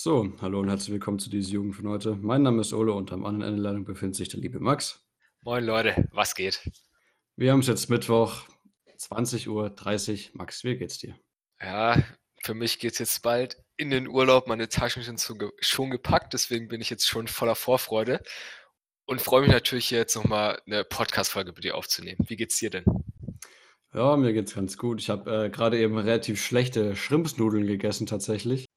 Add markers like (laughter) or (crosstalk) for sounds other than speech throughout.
So, hallo und herzlich willkommen zu dieser Jugend von heute. Mein Name ist Ole und am anderen Ende der Leitung befindet sich der liebe Max. Moin Leute, was geht? Wir haben es jetzt Mittwoch, 20.30 Uhr. Max, wie geht's dir? Ja, für mich geht's jetzt bald in den Urlaub. Meine Taschen sind schon gepackt, deswegen bin ich jetzt schon voller Vorfreude und freue mich natürlich jetzt nochmal eine Podcast-Folge mit dir aufzunehmen. Wie geht's dir denn? Ja, mir geht's ganz gut. Ich habe äh, gerade eben relativ schlechte Schrimpsnudeln gegessen tatsächlich.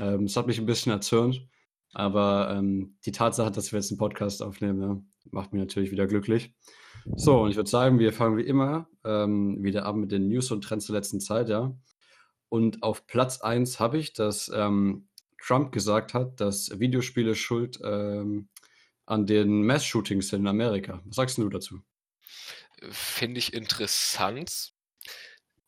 Ähm, das hat mich ein bisschen erzürnt. Aber ähm, die Tatsache, dass wir jetzt einen Podcast aufnehmen, ja, macht mich natürlich wieder glücklich. So, und ich würde sagen, wir fangen wie immer ähm, wieder an mit den News und Trends der letzten Zeit, ja. Und auf Platz 1 habe ich, dass ähm, Trump gesagt hat, dass Videospiele schuld ähm, an den Mass-Shootings in Amerika. Was sagst du dazu? Finde ich interessant.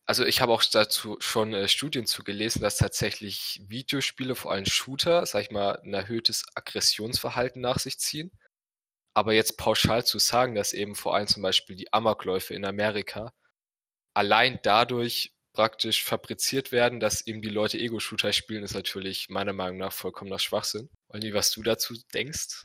Also ich habe auch dazu schon äh, Studien zu gelesen, dass tatsächlich Videospiele, vor allem Shooter, sag ich mal, ein erhöhtes Aggressionsverhalten nach sich ziehen. Aber jetzt pauschal zu sagen, dass eben vor allem zum Beispiel die Amokläufe in Amerika allein dadurch praktisch fabriziert werden, dass eben die Leute Ego-Shooter spielen, ist natürlich meiner Meinung nach vollkommener Schwachsinn. Olli, was du dazu denkst?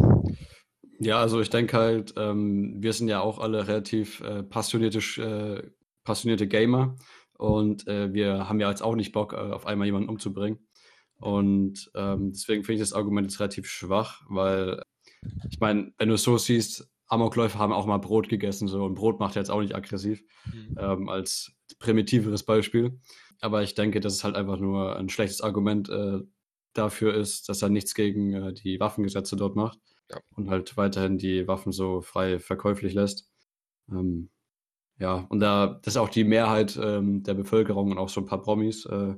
Ja, also ich denke halt, ähm, wir sind ja auch alle relativ äh, passionierte, äh, passionierte Gamer und äh, wir haben ja jetzt auch nicht Bock, äh, auf einmal jemanden umzubringen. Und ähm, deswegen finde ich das Argument jetzt relativ schwach, weil ich meine, wenn du es so siehst, Amokläufer haben auch mal Brot gegessen, so und Brot macht jetzt auch nicht aggressiv, mhm. ähm, als primitiveres Beispiel. Aber ich denke, dass es halt einfach nur ein schlechtes Argument äh, dafür ist, dass er nichts gegen äh, die Waffengesetze dort macht ja. und halt weiterhin die Waffen so frei verkäuflich lässt. Ähm, ja, und da das ist auch die Mehrheit ähm, der Bevölkerung und auch so ein paar Promis äh,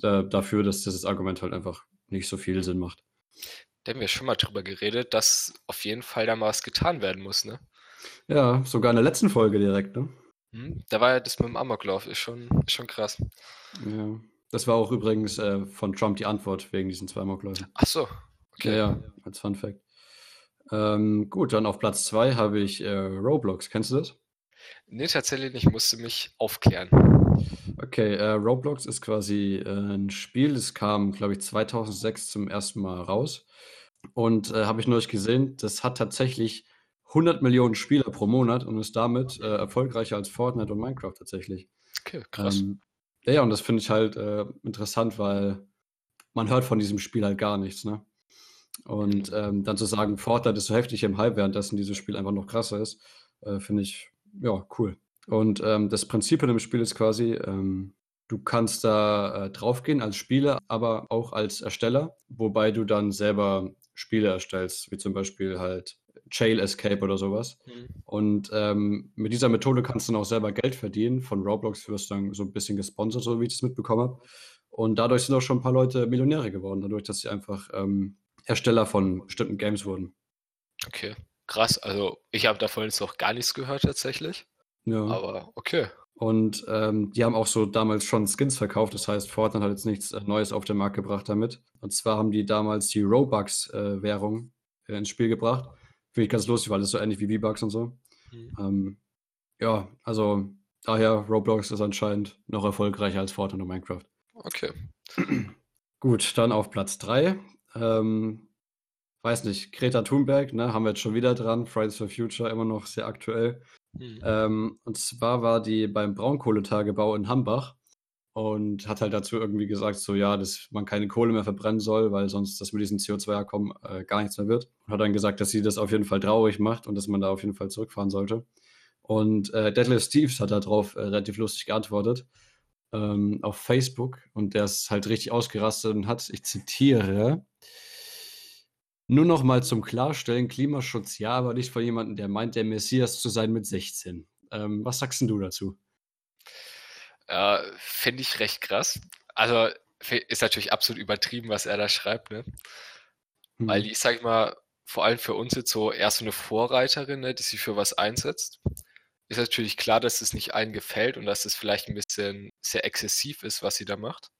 da, dafür, dass dieses Argument halt einfach nicht so viel Sinn macht. Da haben wir schon mal drüber geredet, dass auf jeden Fall da mal was getan werden muss, ne? Ja, sogar in der letzten Folge direkt, ne? Hm, da war ja das mit dem Amoklauf, ist schon, ist schon krass. Ja, das war auch übrigens äh, von Trump die Antwort wegen diesen zwei Amokläufen. Ach so, okay. Ja, ja als Fun Fact. Ähm, gut, dann auf Platz zwei habe ich äh, Roblox. Kennst du das? Nee, tatsächlich nicht. Musste mich aufklären. Okay, äh, Roblox ist quasi äh, ein Spiel, das kam, glaube ich, 2006 zum ersten Mal raus. Und äh, habe ich neulich gesehen, das hat tatsächlich 100 Millionen Spieler pro Monat und ist damit äh, erfolgreicher als Fortnite und Minecraft tatsächlich. Okay, krass. Ähm, ja, und das finde ich halt äh, interessant, weil man hört von diesem Spiel halt gar nichts, ne? Und ähm, dann zu sagen, Fortnite ist so heftig im Hype, währenddessen dieses Spiel einfach noch krasser ist, äh, finde ich, ja, cool. Und ähm, das Prinzip in dem Spiel ist quasi, ähm, du kannst da äh, draufgehen als Spieler, aber auch als Ersteller, wobei du dann selber Spiele erstellst, wie zum Beispiel halt Jail Escape oder sowas. Mhm. Und ähm, mit dieser Methode kannst du dann auch selber Geld verdienen. Von Roblox wirst du dann so ein bisschen gesponsert, so wie ich das mitbekommen habe. Und dadurch sind auch schon ein paar Leute Millionäre geworden, dadurch, dass sie einfach ähm, Hersteller von bestimmten Games wurden. Okay, krass. Also ich habe davon jetzt noch gar nichts gehört tatsächlich. Ja. Aber okay. Und ähm, die haben auch so damals schon Skins verkauft. Das heißt, Fortnite hat jetzt nichts äh, Neues auf den Markt gebracht damit. Und zwar haben die damals die Robux-Währung äh, ins Spiel gebracht. Finde ich ganz lustig, weil das so ähnlich wie V-Bucks und so. Mhm. Ähm, ja, also daher Roblox ist anscheinend noch erfolgreicher als Fortnite und Minecraft. Okay. (clears throat) Gut, dann auf Platz 3. Ähm, weiß nicht, Greta Thunberg, ne, haben wir jetzt schon wieder dran. Fridays for Future immer noch sehr aktuell. Mhm. Ähm, und zwar war die beim Braunkohletagebau in Hambach und hat halt dazu irgendwie gesagt, so ja, dass man keine Kohle mehr verbrennen soll, weil sonst das mit diesem CO2-Abkommen äh, gar nichts mehr wird. Und hat dann gesagt, dass sie das auf jeden Fall traurig macht und dass man da auf jeden Fall zurückfahren sollte. Und äh, Detlef Steves hat darauf äh, relativ lustig geantwortet ähm, auf Facebook und der ist halt richtig ausgerastet und hat, ich zitiere, nur noch mal zum Klarstellen, Klimaschutz ja, aber nicht von jemandem, der meint, der Messias zu sein mit 16. Ähm, was sagst du dazu? Äh, Finde ich recht krass. Also ist natürlich absolut übertrieben, was er da schreibt, ne? Hm. Weil die, sag ich mal, vor allem für uns jetzt so erst so eine Vorreiterin, ne, die sich für was einsetzt ist natürlich klar, dass es nicht allen gefällt und dass es vielleicht ein bisschen sehr exzessiv ist, was sie da macht.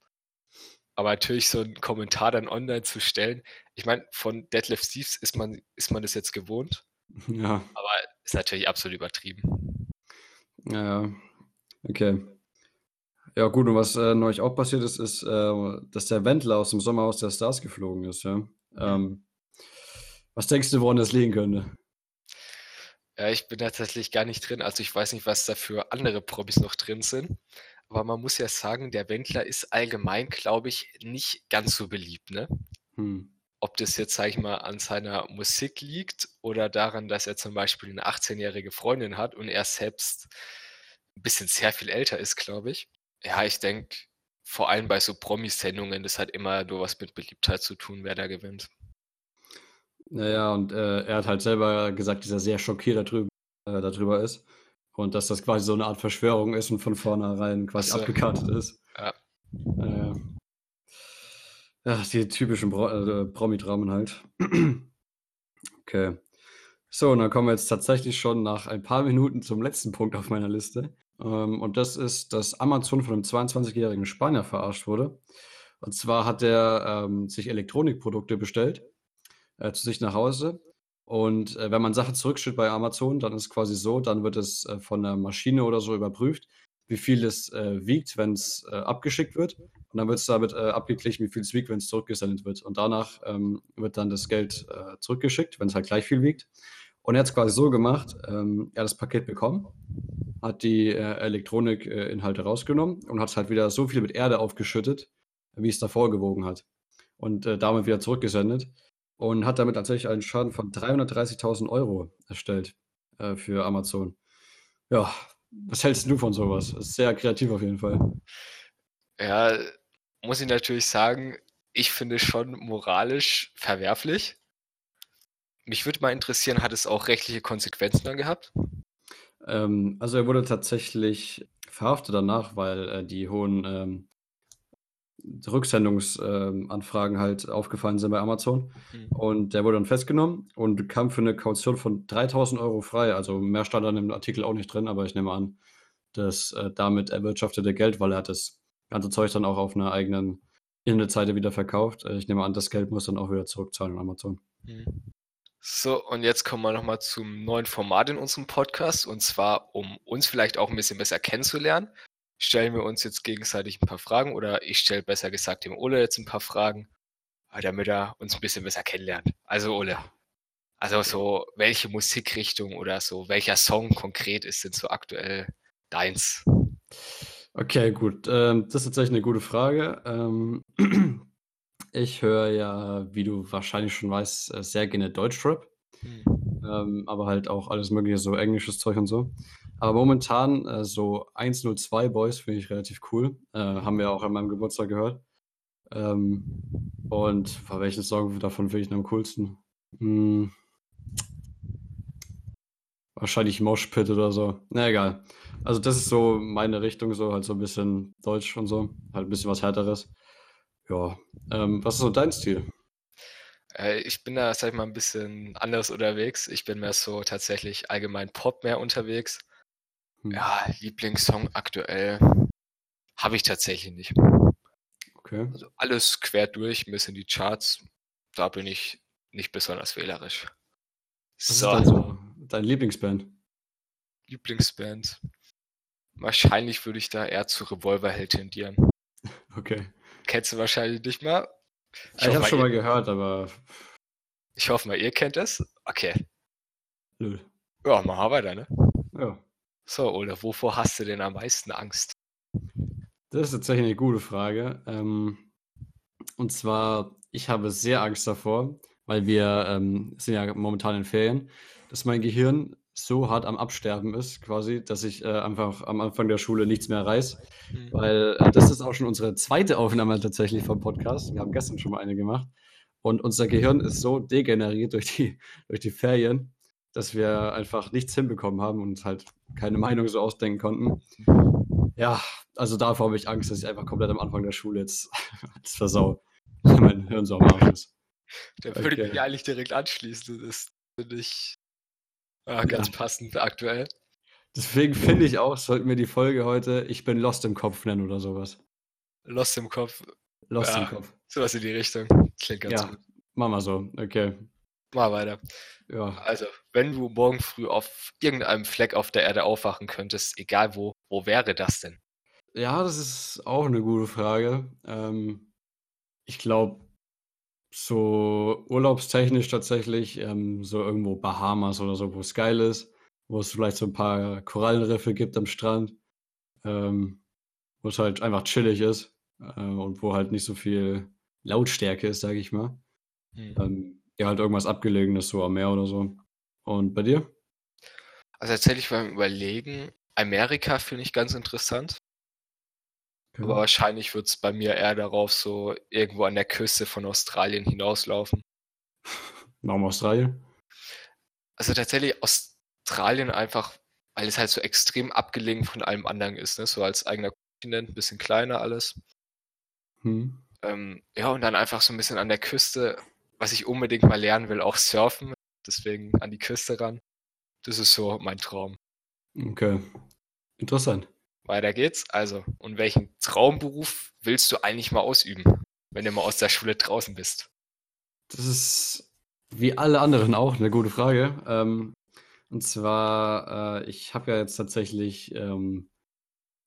Aber natürlich so einen Kommentar dann online zu stellen, ich meine, von Deadlift Steves ist man, ist man das jetzt gewohnt. (laughs) Ja. Aber ist natürlich absolut übertrieben. Ja, okay. Ja, gut, und was äh, neulich auch passiert ist, ist, äh, dass der Wendler aus dem Sommerhaus der Stars geflogen ist, ja. Ähm, was denkst du, woran das liegen könnte? Ja, ich bin da tatsächlich gar nicht drin. Also ich weiß nicht, was da für andere Promis noch drin sind. Aber man muss ja sagen, der Wendler ist allgemein, glaube ich, nicht ganz so beliebt, ne? Hm. Ob das jetzt, sage ich mal, an seiner Musik liegt oder daran, dass er zum Beispiel eine 18-jährige Freundin hat und er selbst ein bisschen sehr viel älter ist, glaube ich. Ja, ich denke, vor allem bei so Promi-Sendungen, das hat immer nur was mit Beliebtheit zu tun, wer da gewinnt. Naja, und äh, er hat halt selber gesagt, dass er sehr schockiert darüber, äh, darüber ist. Und dass das quasi so eine Art Verschwörung ist und von vornherein quasi so. abgekartet ist. Ja. Äh, ja, die typischen Pro äh, Promi-Dramen halt. (clears throat) okay. So, und dann kommen wir jetzt tatsächlich schon nach ein paar Minuten zum letzten Punkt auf meiner Liste. Ähm, und das ist, dass Amazon von einem 22-jährigen Spanier verarscht wurde. Und zwar hat er ähm, sich Elektronikprodukte bestellt äh, zu sich nach Hause. Und äh, wenn man Sachen zurückschickt bei Amazon, dann ist es quasi so, dann wird es äh, von der Maschine oder so überprüft, wie viel es äh, wiegt, wenn es äh, abgeschickt wird. Und dann wird es damit äh, abgeglichen, wie viel es wiegt, wenn es zurückgesendet wird. Und danach ähm, wird dann das Geld zurückgeschickt, wenn es halt gleich viel wiegt. Und er hat es quasi so gemacht, ähm, er hat das Paket bekommen, hat die Elektronikinhalte rausgenommen und hat es halt wieder so viel mit Erde aufgeschüttet, wie es davor gewogen hat. Und damit wieder zurückgesendet und hat damit tatsächlich einen Schaden von 330.000 Euro erstellt äh, für Amazon. Ja, was hältst du von sowas? Ist sehr kreativ auf jeden Fall. Ja, muss ich natürlich sagen, ich finde es schon moralisch verwerflich. Mich würde mal interessieren, hat es auch rechtliche Konsequenzen dann gehabt? Ähm, also er wurde tatsächlich verhaftet danach, weil äh, die hohen ähm, Rücksendungsanfragen äh, halt aufgefallen sind bei Amazon. Mhm. Und der wurde dann festgenommen und kam für eine Kaution von 3000 Euro frei. Also mehr stand dann im Artikel auch nicht drin, aber ich nehme an, dass äh, damit erwirtschaftete Geld, weil er hat das ganze Zeug dann auch auf einer eigenen Internetseite wieder verkauft. Äh, ich nehme an, das Geld muss dann auch wieder zurückzahlen an Amazon. Mhm. So, und jetzt kommen wir nochmal zum neuen Format in unserem Podcast. Und zwar, um uns vielleicht auch ein bisschen besser kennenzulernen, stellen wir uns jetzt gegenseitig ein paar Fragen oder ich stelle besser gesagt dem Ole jetzt ein paar Fragen, damit er uns ein bisschen besser kennenlernt. Also Ole, also so welche Musikrichtung oder so welcher Song konkret ist denn so aktuell deins? Okay, gut. Ähm, das ist tatsächlich eine gute Frage. Ähm, (clears throat) ich höre ja, wie du wahrscheinlich schon weißt, äh, sehr gerne Deutschrap. Hm. Ähm, aber halt auch alles mögliche, so englisches Zeug und so. Aber momentan äh, so 102 Boys finde ich relativ cool. Äh, haben wir auch an meinem Geburtstag gehört. Ähm, und für welchen Song davon finde ich am coolsten? Hm. Wahrscheinlich Moshpit oder so. Na egal. Also das ist so meine Richtung, so halt so ein bisschen Deutsch und so. Halt ein bisschen was härteres. Ja. Ähm, was ist so dein Stil? Äh, ich bin da, sag ich mal, ein bisschen anders unterwegs. Ich bin mehr so tatsächlich allgemein Pop mehr unterwegs. Hm. Ja, Lieblingssong aktuell habe ich tatsächlich nicht. Okay. Also alles quer durch, ein bisschen die Charts. Da bin ich nicht besonders wählerisch. Was so. ist so dein Lieblingsband? Lieblingsband. Wahrscheinlich würde ich da eher zu Revolverheld tendieren. Okay. Kennst du wahrscheinlich nicht mal. Ich, ich habe schon mal gehört, aber. Ich hoffe mal, ihr kennt es. Okay. Nö. Ja, mal weiter, ne? Ja. So, Ole, wovor hast du denn am meisten Angst? Das ist tatsächlich eine gute Frage. Ähm, und zwar, ich habe sehr Angst davor, weil wir ähm, sind ja momentan in Ferien, dass mein Gehirn so hart am Absterben ist, quasi, dass ich äh, einfach am Anfang der Schule nichts mehr reiß. Mhm. Weil äh, das ist auch schon unsere zweite Aufnahme tatsächlich vom Podcast. Wir haben gestern schon mal eine gemacht. Und unser Gehirn ist so degeneriert durch die, (laughs) durch die Ferien, dass wir einfach nichts hinbekommen haben und halt keine Meinung so ausdenken konnten. Ja, also davor habe ich Angst, dass ich einfach komplett am Anfang der Schule jetzt (laughs) das versau. (laughs) mein Hirn so am Arsch ist. Würde okay. ich mich eigentlich direkt anschließen. Das finde ich ah, ganz ja. passend aktuell. Deswegen finde ich auch, sollten wir die Folge heute Ich bin Lost im Kopf nennen oder sowas. Lost im Kopf. Lost ja, im Kopf. Sowas in die Richtung. Klingt ganz ja, gut. Mach mal so, okay. Mal weiter. Ja. Also, wenn du morgen früh auf irgendeinem Fleck auf der Erde aufwachen könntest, egal wo, wo wäre das denn? Ja, das ist auch eine gute Frage. Ähm, ich glaube, so urlaubstechnisch tatsächlich, ähm, so irgendwo Bahamas oder so, wo es geil ist, wo es vielleicht so ein paar Korallenriffe gibt am Strand, ähm, wo es halt einfach chillig ist, äh, und wo halt nicht so viel Lautstärke ist, sage ich mal. Mhm. Ja, halt irgendwas Abgelegenes, so am Meer oder so. Und bei dir? Also tatsächlich beim Überlegen, Amerika finde ich ganz interessant. Okay. Aber wahrscheinlich wird es bei mir eher darauf so irgendwo an der Küste von Australien hinauslaufen. (laughs) Warum Australien? Also tatsächlich Australien einfach, weil es halt so extrem abgelegen von allem anderen ist, ne? So als eigener Kontinent, ein bisschen kleiner alles. Hm. Ähm, ja, und dann einfach so ein bisschen an der Küste, was ich unbedingt mal lernen will, auch surfen. Deswegen an die Küste ran. Das ist so mein Traum. Okay. Interessant. Weiter geht's. Also, und welchen Traumberuf willst du eigentlich mal ausüben, wenn du mal aus der Schule draußen bist? Das ist wie alle anderen auch eine gute Frage. Ähm, und zwar, äh, ich habe ja jetzt tatsächlich ähm,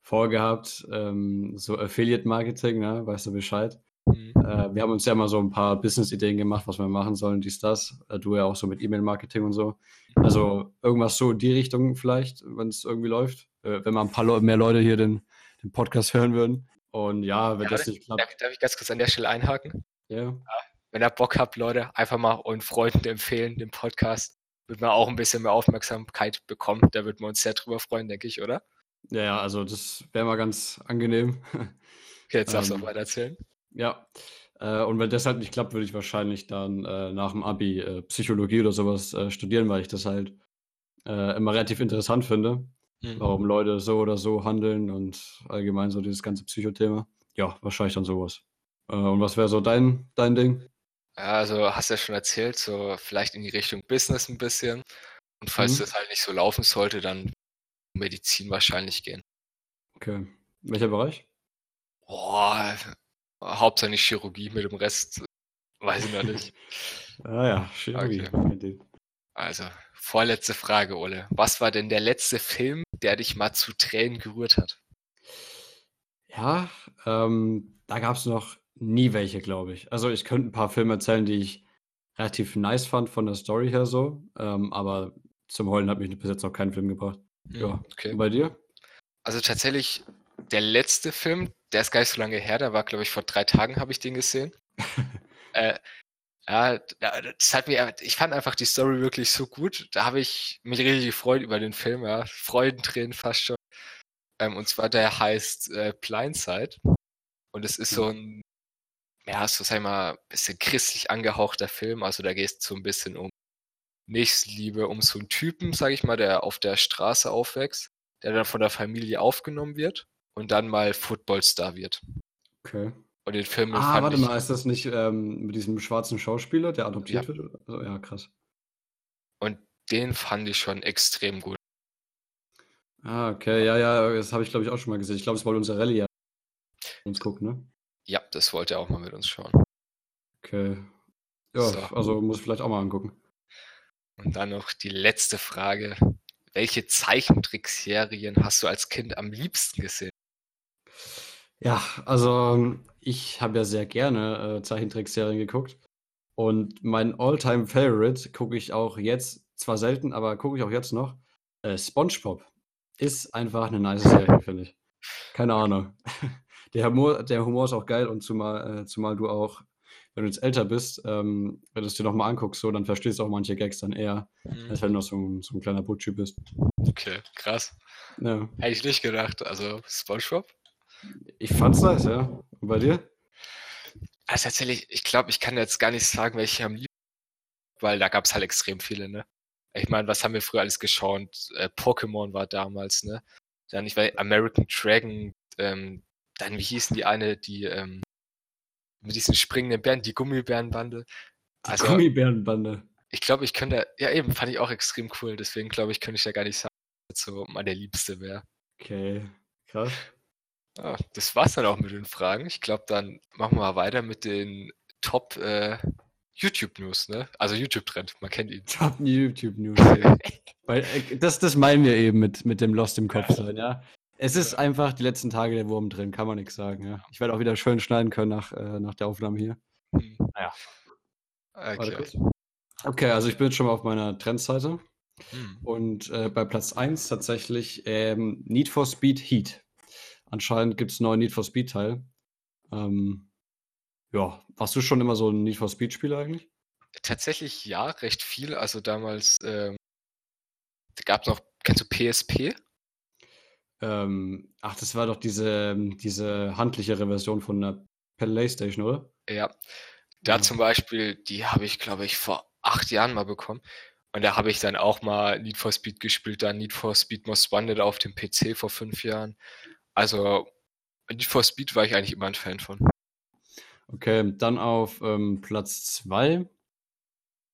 vorgehabt, ähm, so Affiliate Marketing, ne? weißt du Bescheid. Äh, wir haben uns ja mal so ein paar Business-Ideen gemacht, was wir machen sollen, dies, das. Äh, du ja auch so mit E-Mail-Marketing und so. Also irgendwas so in die Richtung vielleicht, wenn es irgendwie läuft. Äh, wenn mal ein paar Leu mehr Leute hier den, den Podcast hören würden. Und ja, wenn Ja, das nicht klappt, Darf, darf ich ganz kurz an der Stelle einhaken? ja. Wenn ihr Bock habt, Leute, einfach mal euren Freunden empfehlen, den Podcast. Wird man auch ein bisschen mehr Aufmerksamkeit bekommen. Da würden wir uns sehr drüber freuen, denke ich, oder? Ja, ja, also das wäre mal ganz angenehm. Okay, jetzt darfst du Ähm, auch weiter erzählen. Ja. Äh, und wenn das halt nicht klappt, würde ich wahrscheinlich dann äh, nach dem Abi äh, Psychologie oder sowas äh, studieren, weil ich das halt äh, immer relativ interessant finde, Mhm. warum Leute so oder so handeln und allgemein so dieses ganze Psychothema. Ja, wahrscheinlich dann sowas. Äh, und was wäre so dein, dein Ding? Ja, also hast ja schon erzählt, so vielleicht in die Richtung Business ein bisschen. Und falls Mhm. das halt nicht so laufen sollte, dann Medizin wahrscheinlich gehen. Okay. Welcher Bereich? Boah, hauptsächlich Chirurgie mit dem Rest, weiß ich noch nicht. (laughs) Ah ja, Chirurgie. Okay. Also, vorletzte Frage, Ole. Was war denn der letzte Film, der dich mal zu Tränen gerührt hat? Ja, ähm, da gab es noch nie welche, glaube ich. Also ich könnte ein paar Filme erzählen, die ich relativ nice fand von der Story her so, ähm, aber zum Heulen hat mich bis jetzt noch kein Film gebracht. Hm, Ja. okay. Und bei dir? Also tatsächlich, der letzte Film, der ist gar nicht so lange her, der war, glaube ich, vor drei Tagen habe ich den gesehen. (laughs) äh, ja, da- das hat mir, ich fand einfach die Story wirklich so gut. Da habe ich mich richtig gefreut über den Film, ja. Freudentränen fast schon. Ähm, und zwar der heißt äh, Blindside. Und es ist so ein, ja, so sag ich mal, bisschen christlich angehauchter Film. Also da geht es so ein bisschen um Nächstenliebe, um so einen Typen, sag ich mal, der auf der Straße aufwächst, der dann von der Familie aufgenommen wird und dann mal Footballstar wird. Okay. Und den Film Ah, warte mal, ist das nicht ähm, mit diesem schwarzen Schauspieler, der adoptiert Ja. wird? Also, ja, krass. und den fand ich schon extrem gut. Ah, okay, ja, ja, das habe ich glaube ich auch schon mal gesehen. Ich glaube, es wollte unser Rallye ja uns gucken, ne? Ja, das wollte er auch mal mit uns schauen. Okay. Ja, So. also muss ich vielleicht auch mal angucken. Und dann noch die letzte Frage. Welche Zeichentrickserien hast du als Kind am liebsten gesehen? Ja, also ich habe ja sehr gerne äh, Zeichentrickserien geguckt. Und mein All-Time Favorite gucke ich auch jetzt, zwar selten, aber gucke ich auch jetzt noch. Äh, SpongeBob ist einfach eine nice Serie, finde ich. Keine Ahnung. (laughs) Der Humor, der Humor ist auch geil und zumal, äh, zumal du auch, wenn du jetzt älter bist, ähm, wenn du es dir nochmal anguckst, so, dann verstehst du auch manche Gags dann eher, Hm, als wenn du noch so ein, so ein kleiner Butchi bist. Okay, krass. Ja. Hätte ich nicht gedacht. Also SpongeBob? Ich fand's nice, ja. Und bei dir? Also tatsächlich, ich glaube, ich kann jetzt gar nicht sagen, welche am liebsten, weil da gab es halt extrem viele, ne? Ich meine, was haben wir früher alles geschaut? Äh, Pokémon war damals, ne? Dann, ich weiß, American Dragon, ähm, dann, wie hießen die eine, die, ähm, mit diesen springenden Bären, die Gummibärenbande. Die Also, Gummibärenbande. ich glaube, ich könnte, ja eben, fand ich auch extrem cool, deswegen glaube ich, könnte ich da gar nicht sagen, was jetzt so meine Liebste wäre. Okay, krass. Ja, das war's dann auch mit den Fragen. Ich glaube, dann machen wir mal weiter mit den Top äh, YouTube-News, ne? Also YouTube-Trend, man kennt ihn. Top YouTube News. (laughs) Weil, äh, das, das meinen wir eben mit, mit dem Lost im Kopf sein, ja. Es ist einfach die letzten Tage der Wurm drin, kann man nichts sagen. Ja. Ich werde auch wieder schön schneiden können nach, äh, nach der Aufnahme hier. Hm. Naja. Okay. okay, also ich bin jetzt schon mal auf meiner Trendseite. Hm. Und äh, bei Platz 1 tatsächlich ähm, Need for Speed Heat. Anscheinend gibt es einen neuen Need for Speed Teil. Ähm, ja, warst du schon immer so ein Need for Speed Spieler eigentlich? Tatsächlich ja, recht viel. Also damals ähm, gab es noch, kennst du PSP? Ähm, ach, das war doch diese, diese handlichere Version von der Playstation, oder? Ja. Da ja. zum Beispiel, die habe ich, glaube ich, vor acht Jahren mal bekommen. Und da habe ich dann auch mal Need for Speed gespielt, dann Need for Speed Most Wanted auf dem PC vor fünf Jahren. Also Need for Speed war ich eigentlich immer ein Fan von. Okay, dann auf ähm, Platz zwei.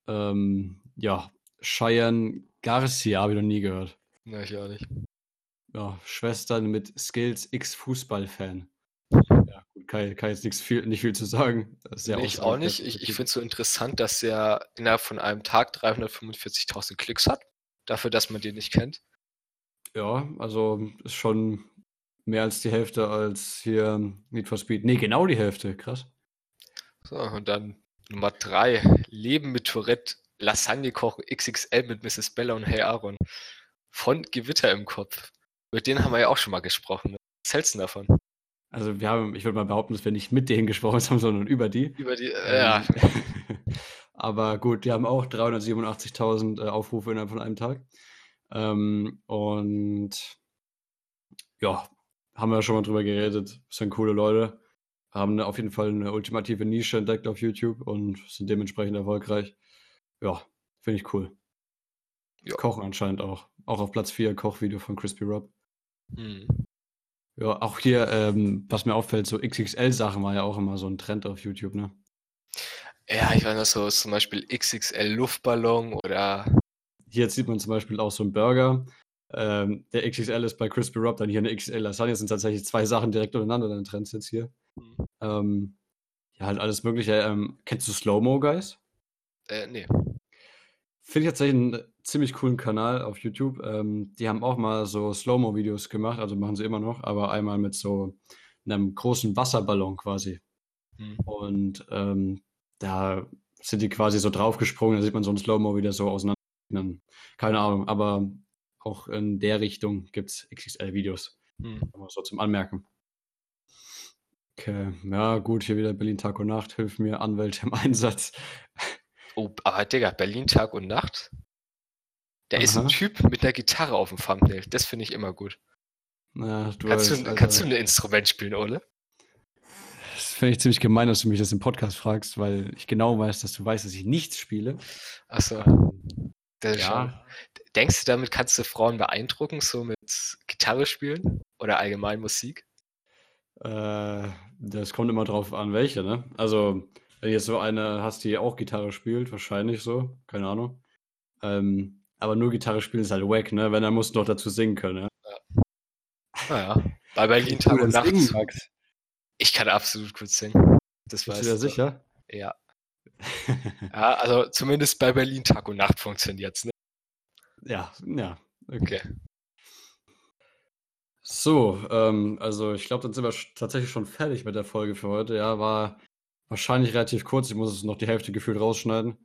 Ähm, ja, Cheyenne Garcia habe ich noch nie gehört. Ne, ich auch nicht. Ja, Schwestern mit Skills X Fußballfan. Ja, gut, kann, kann jetzt nichts viel, nicht viel zu sagen. Nee, ich auch nicht. Ich, ich finde es so interessant, dass er innerhalb von einem Tag 345.000 Klicks hat. Dafür, dass man den nicht kennt. Ja, also ist schon mehr als die Hälfte als hier Need for Speed. Nee, genau die Hälfte. Krass. So, und dann Nummer 3. Leben mit Tourette. Lasagne kochen XXL mit Mrs. Bella und Hey Aaron. Von Gewitter im Kopf. Mit denen haben wir ja auch schon mal gesprochen. Ne? Was hältst du davon? Also wir haben, ich würde mal behaupten, dass wir nicht mit denen gesprochen haben, (laughs) sondern über die. Über die, äh, ja. (laughs) Aber gut, die haben auch 387.000 äh, Aufrufe innerhalb von einem Tag. Ähm, und ja, haben wir ja schon mal drüber geredet. Sind coole Leute. Haben auf jeden Fall eine ultimative Nische entdeckt auf YouTube und sind dementsprechend erfolgreich. Ja, finde ich cool. Ja. Kochen anscheinend auch. Auch auf Platz 4 Kochvideo von Crispy Rob. Mhm. Ja, auch hier, ähm, was mir auffällt, so XXL-Sachen war ja auch immer so ein Trend auf YouTube, ne? Ja, ich weiß noch so zum Beispiel XXL Luftballon oder. Hier sieht man zum Beispiel auch so einen Burger. Ähm, der XXL ist bei Crispy Rob, dann hier eine XXL Lasagne. Das sind tatsächlich zwei Sachen direkt untereinander, deine Trends jetzt hier. Mhm. Ähm, ja, halt alles Mögliche. Ähm, kennst du Slow-Mo, Guys? Äh, nee. Finde ich tatsächlich einen ziemlich coolen Kanal auf YouTube. Ähm, die haben auch mal so Slow-Mo-Videos gemacht, also machen sie immer noch, aber einmal mit so einem großen Wasserballon quasi. Hm. Und ähm, da sind die quasi so draufgesprungen, da sieht man so ein Slow-Mo wieder so auseinander. Keine Ahnung, aber auch in der Richtung gibt es XXL-Videos. Hm. So zum Anmerken. Okay, ja gut, hier wieder Berlin Tag und Nacht, hilf mir, Anwälte im Einsatz. Oh, aber Digga, Berlin Tag und Nacht? Da ist ein Typ mit einer Gitarre auf dem Thumbnail. Das finde ich immer gut. Ja, du kannst, weißt, du, also, kannst du ein Instrument spielen, Ole? Das finde ich ziemlich gemein, dass du mich das im Podcast fragst, weil ich genau weiß, dass du weißt, dass ich nichts spiele. Achso. Ähm, ja. Denkst du, damit kannst du Frauen beeindrucken, so mit Gitarre spielen? Oder allgemein Musik? Äh, das kommt immer drauf an, welche, ne? Also, wenn du jetzt so eine hast, die auch Gitarre spielt, wahrscheinlich so, keine Ahnung. Ähm, aber nur Gitarre spielen ist halt wack, ne? Wenn, dann musst du noch dazu singen können, ja. ja. Naja, bei Berlin Tag und Nacht. Singen, Ich kann absolut gut singen. Das Bist du dir sicher? Ja. (laughs) ja, also zumindest bei Berlin Tag und Nacht funktioniert es, ne? Ja, ja. Okay. So, ähm, also ich glaube, dann sind wir tatsächlich schon fertig mit der Folge für heute. Ja, war Wahrscheinlich relativ kurz. Ich muss es noch die Hälfte gefühlt rausschneiden.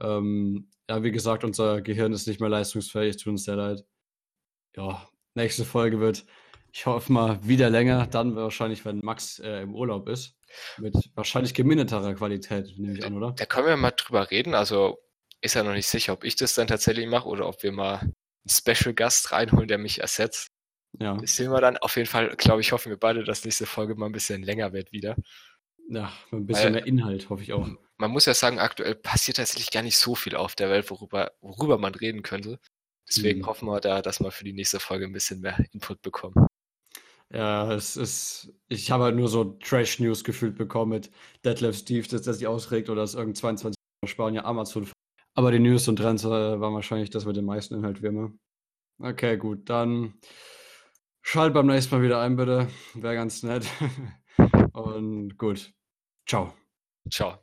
Ähm, ja, wie gesagt, unser Gehirn ist nicht mehr leistungsfähig. Tut uns sehr leid. Ja, nächste Folge wird, ich hoffe mal, wieder länger. Dann wahrscheinlich, wenn Max äh, im Urlaub ist. Mit wahrscheinlich gemindeterer Qualität, nehme ich an, oder? Da können wir mal drüber reden. Also ist ja noch nicht sicher, ob ich das dann tatsächlich mache oder ob wir mal einen Special Gast reinholen, der mich ersetzt. Ja. Das sehen wir dann. Auf jeden Fall, glaube ich, hoffen wir beide, dass nächste Folge mal ein bisschen länger wird wieder. Ja, ein bisschen Weil, mehr Inhalt, hoffe ich auch. Man muss ja sagen, aktuell passiert tatsächlich gar nicht so viel auf der Welt, worüber, worüber man reden könnte. Deswegen mhm. hoffen wir da, dass wir für die nächste Folge ein bisschen mehr Input bekommen. Ja, es ist. Ich habe halt nur so Trash-News gefühlt bekommen mit Deadlift Steve, dass er sich ausregt oder dass irgend 22 Spanier Amazon. Aber die News und Trends äh, waren wahrscheinlich das mit dem meisten Inhalt wie immer. Okay, gut, dann schalt beim nächsten Mal wieder ein, bitte. Wäre ganz nett. (laughs) und gut. Ciao. Ciao.